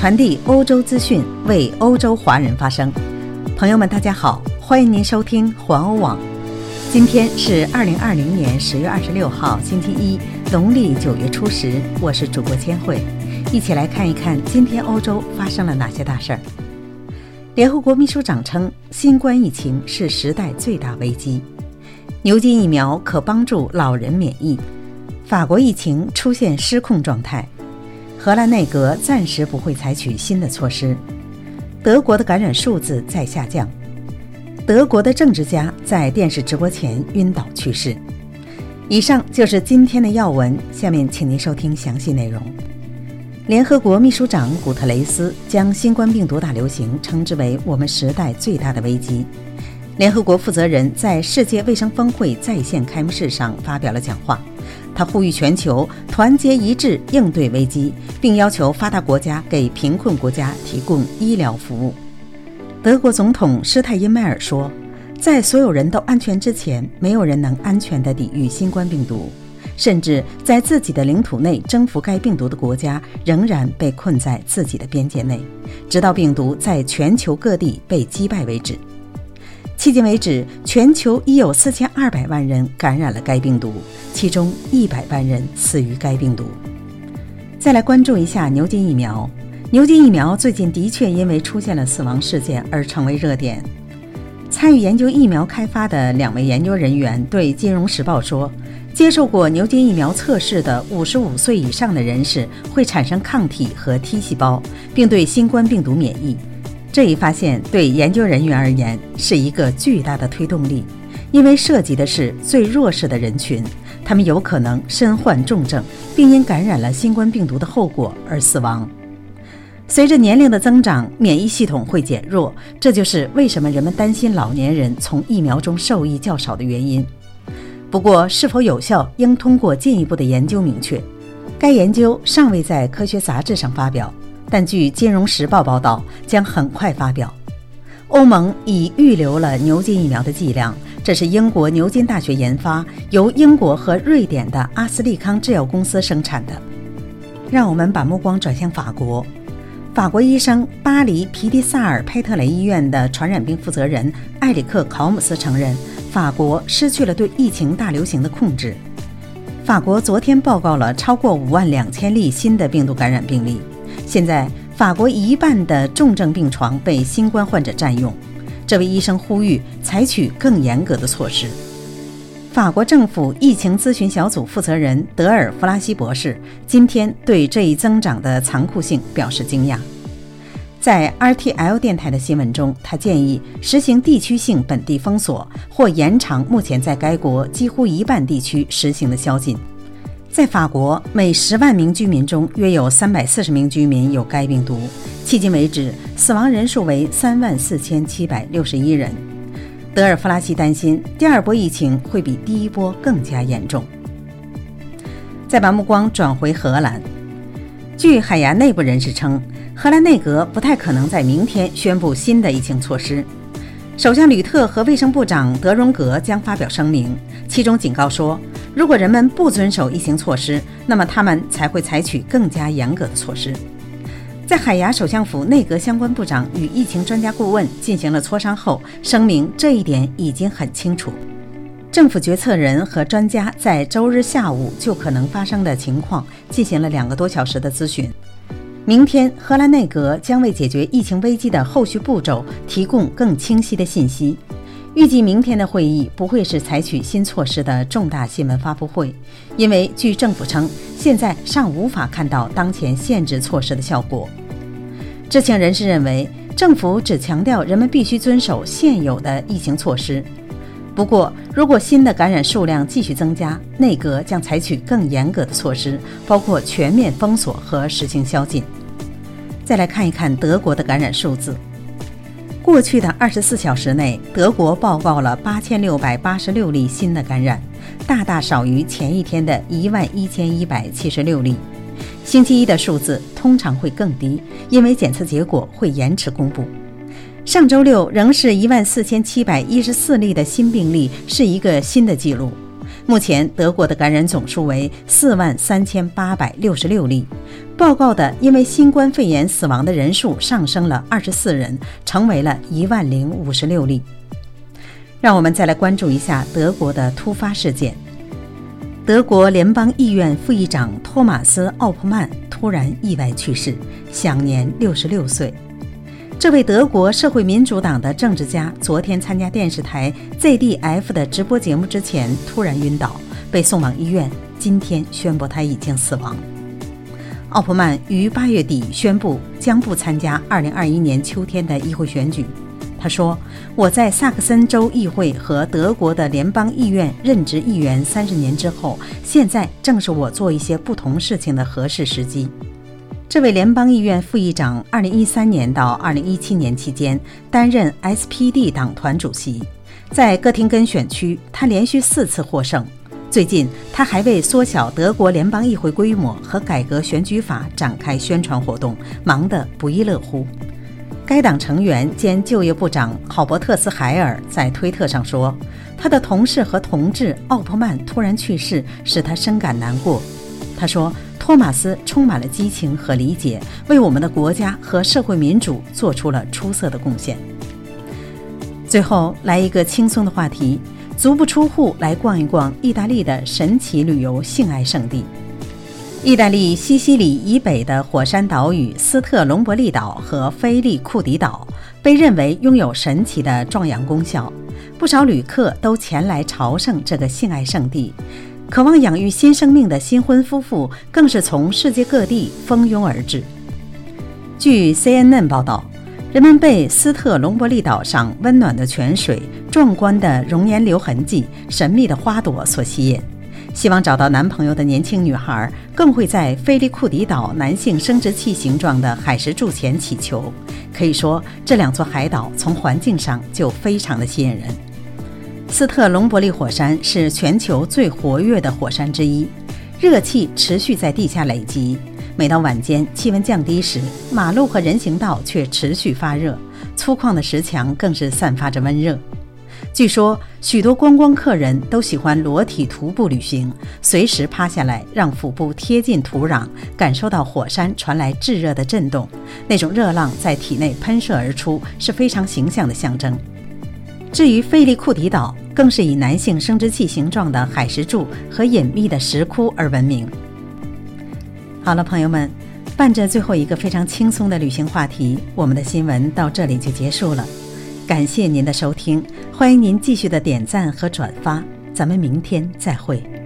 传递欧洲资讯，为欧洲华人发声。朋友们，大家好，欢迎您收听环欧网。今天是二零二零年十月二十六号，星期一，农历九月初十。我是主播千惠，一起来看一看今天欧洲发生了哪些大事儿。联合国秘书长称，新冠疫情是时代最大危机。牛津疫苗可帮助老人免疫。法国疫情出现失控状态。荷兰内阁暂时不会采取新的措施。德国的感染数字在下降。德国的政治家在电视直播前晕倒去世。以上就是今天的要闻，下面请您收听详细内容。联合国秘书长古特雷斯将新冠病毒大流行称之为我们时代最大的危机。联合国负责人在世界卫生峰会在线开幕式上发表了讲话。他呼吁全球团结一致应对危机，并要求发达国家给贫困国家提供医疗服务。德国总统施泰因迈尔说：“在所有人都安全之前，没有人能安全地抵御新冠病毒。甚至在自己的领土内征服该病毒的国家，仍然被困在自己的边界内，直到病毒在全球各地被击败为止。”迄今为止，全球已有四千二百万人感染了该病毒，其中一百万人死于该病毒。再来关注一下牛津疫苗。牛津疫苗最近的确因为出现了死亡事件而成为热点。参与研究疫苗开发的两位研究人员对《金融时报》说，接受过牛津疫苗测试的五十五岁以上的人士会产生抗体和 T 细胞，并对新冠病毒免疫。这一发现对研究人员而言是一个巨大的推动力，因为涉及的是最弱势的人群，他们有可能身患重症，并因感染了新冠病毒的后果而死亡。随着年龄的增长，免疫系统会减弱，这就是为什么人们担心老年人从疫苗中受益较少的原因。不过，是否有效，应通过进一步的研究明确。该研究尚未在科学杂志上发表。但据《金融时报》报道，将很快发表。欧盟已预留了牛津疫苗的剂量，这是英国牛津大学研发，由英国和瑞典的阿斯利康制药公司生产的。让我们把目光转向法国。法国医生巴黎皮迪萨尔佩特雷医院的传染病负责人埃里克考姆斯承认，法国失去了对疫情大流行的控制。法国昨天报告了超过五万两千例新的病毒感染病例。现在，法国一半的重症病床被新冠患者占用。这位医生呼吁采取更严格的措施。法国政府疫情咨询小组负责人德尔弗拉西博士今天对这一增长的残酷性表示惊讶。在 RTL 电台的新闻中，他建议实行地区性本地封锁，或延长目前在该国几乎一半地区实行的宵禁。在法国，每十万名居民中约有三百四十名居民有该病毒。迄今为止，死亡人数为三万四千七百六十一人。德尔弗拉西担心第二波疫情会比第一波更加严重。再把目光转回荷兰，据海牙内部人士称，荷兰内阁不太可能在明天宣布新的疫情措施。首相吕特和卫生部长德荣格将发表声明，其中警告说。如果人们不遵守疫情措施，那么他们才会采取更加严格的措施。在海牙首相府内阁相关部长与疫情专家顾问进行了磋商后，声明这一点已经很清楚。政府决策人和专家在周日下午就可能发生的情况进行了两个多小时的咨询。明天，荷兰内阁将为解决疫情危机的后续步骤提供更清晰的信息。预计明天的会议不会是采取新措施的重大新闻发布会，因为据政府称，现在尚无法看到当前限制措施的效果。知情人士认为，政府只强调人们必须遵守现有的疫情措施。不过，如果新的感染数量继续增加，内阁将采取更严格的措施，包括全面封锁和实行宵禁。再来看一看德国的感染数字。过去的二十四小时内，德国报告了八千六百八十六例新的感染，大大少于前一天的一万一千一百七十六例。星期一的数字通常会更低，因为检测结果会延迟公布。上周六仍是一万四千七百一十四例的新病例，是一个新的记录。目前，德国的感染总数为四万三千八百六十六例，报告的因为新冠肺炎死亡的人数上升了二十四人，成为了一万零五十六例。让我们再来关注一下德国的突发事件：德国联邦议院副议长托马斯·奥普曼突然意外去世，享年六十六岁。这位德国社会民主党的政治家昨天参加电视台 ZDF 的直播节目之前突然晕倒，被送往医院。今天宣布他已经死亡。奥普曼于八月底宣布将不参加2021年秋天的议会选举。他说：“我在萨克森州议会和德国的联邦议院任职议员三十年之后，现在正是我做一些不同事情的合适时机。”这位联邦议院副议长，二零一三年到二零一七年期间担任 SPD 党团主席，在哥廷根选区，他连续四次获胜。最近，他还为缩小德国联邦议会规模和改革选举法展开宣传活动，忙得不亦乐乎。该党成员兼就业部长考伯特斯海尔在推特上说：“他的同事和同志奥普曼突然去世，使他深感难过。”他说。托马斯充满了激情和理解，为我们的国家和社会民主做出了出色的贡献。最后来一个轻松的话题：足不出户来逛一逛意大利的神奇旅游性爱圣地。意大利西西里以北的火山岛屿斯特隆伯利岛和菲利库迪岛被认为拥有神奇的壮阳功效，不少旅客都前来朝圣这个性爱圣地。渴望养育新生命的新婚夫妇更是从世界各地蜂拥而至。据 CNN 报道，人们被斯特隆伯利岛上温暖的泉水、壮观的熔岩流痕迹、神秘的花朵所吸引。希望找到男朋友的年轻女孩更会在菲利库迪岛男性生殖器形状的海石柱前祈求。可以说，这两座海岛从环境上就非常的吸引人。斯特隆伯利火山是全球最活跃的火山之一，热气持续在地下累积。每到晚间气温降低时，马路和人行道却持续发热，粗犷的石墙更是散发着温热。据说，许多观光客人都喜欢裸体徒步旅行，随时趴下来，让腹部贴近土壤，感受到火山传来炙热的震动，那种热浪在体内喷射而出，是非常形象的象征。至于费利库迪岛，更是以男性生殖器形状的海石柱和隐秘的石窟而闻名。好了，朋友们，伴着最后一个非常轻松的旅行话题，我们的新闻到这里就结束了。感谢您的收听，欢迎您继续的点赞和转发，咱们明天再会。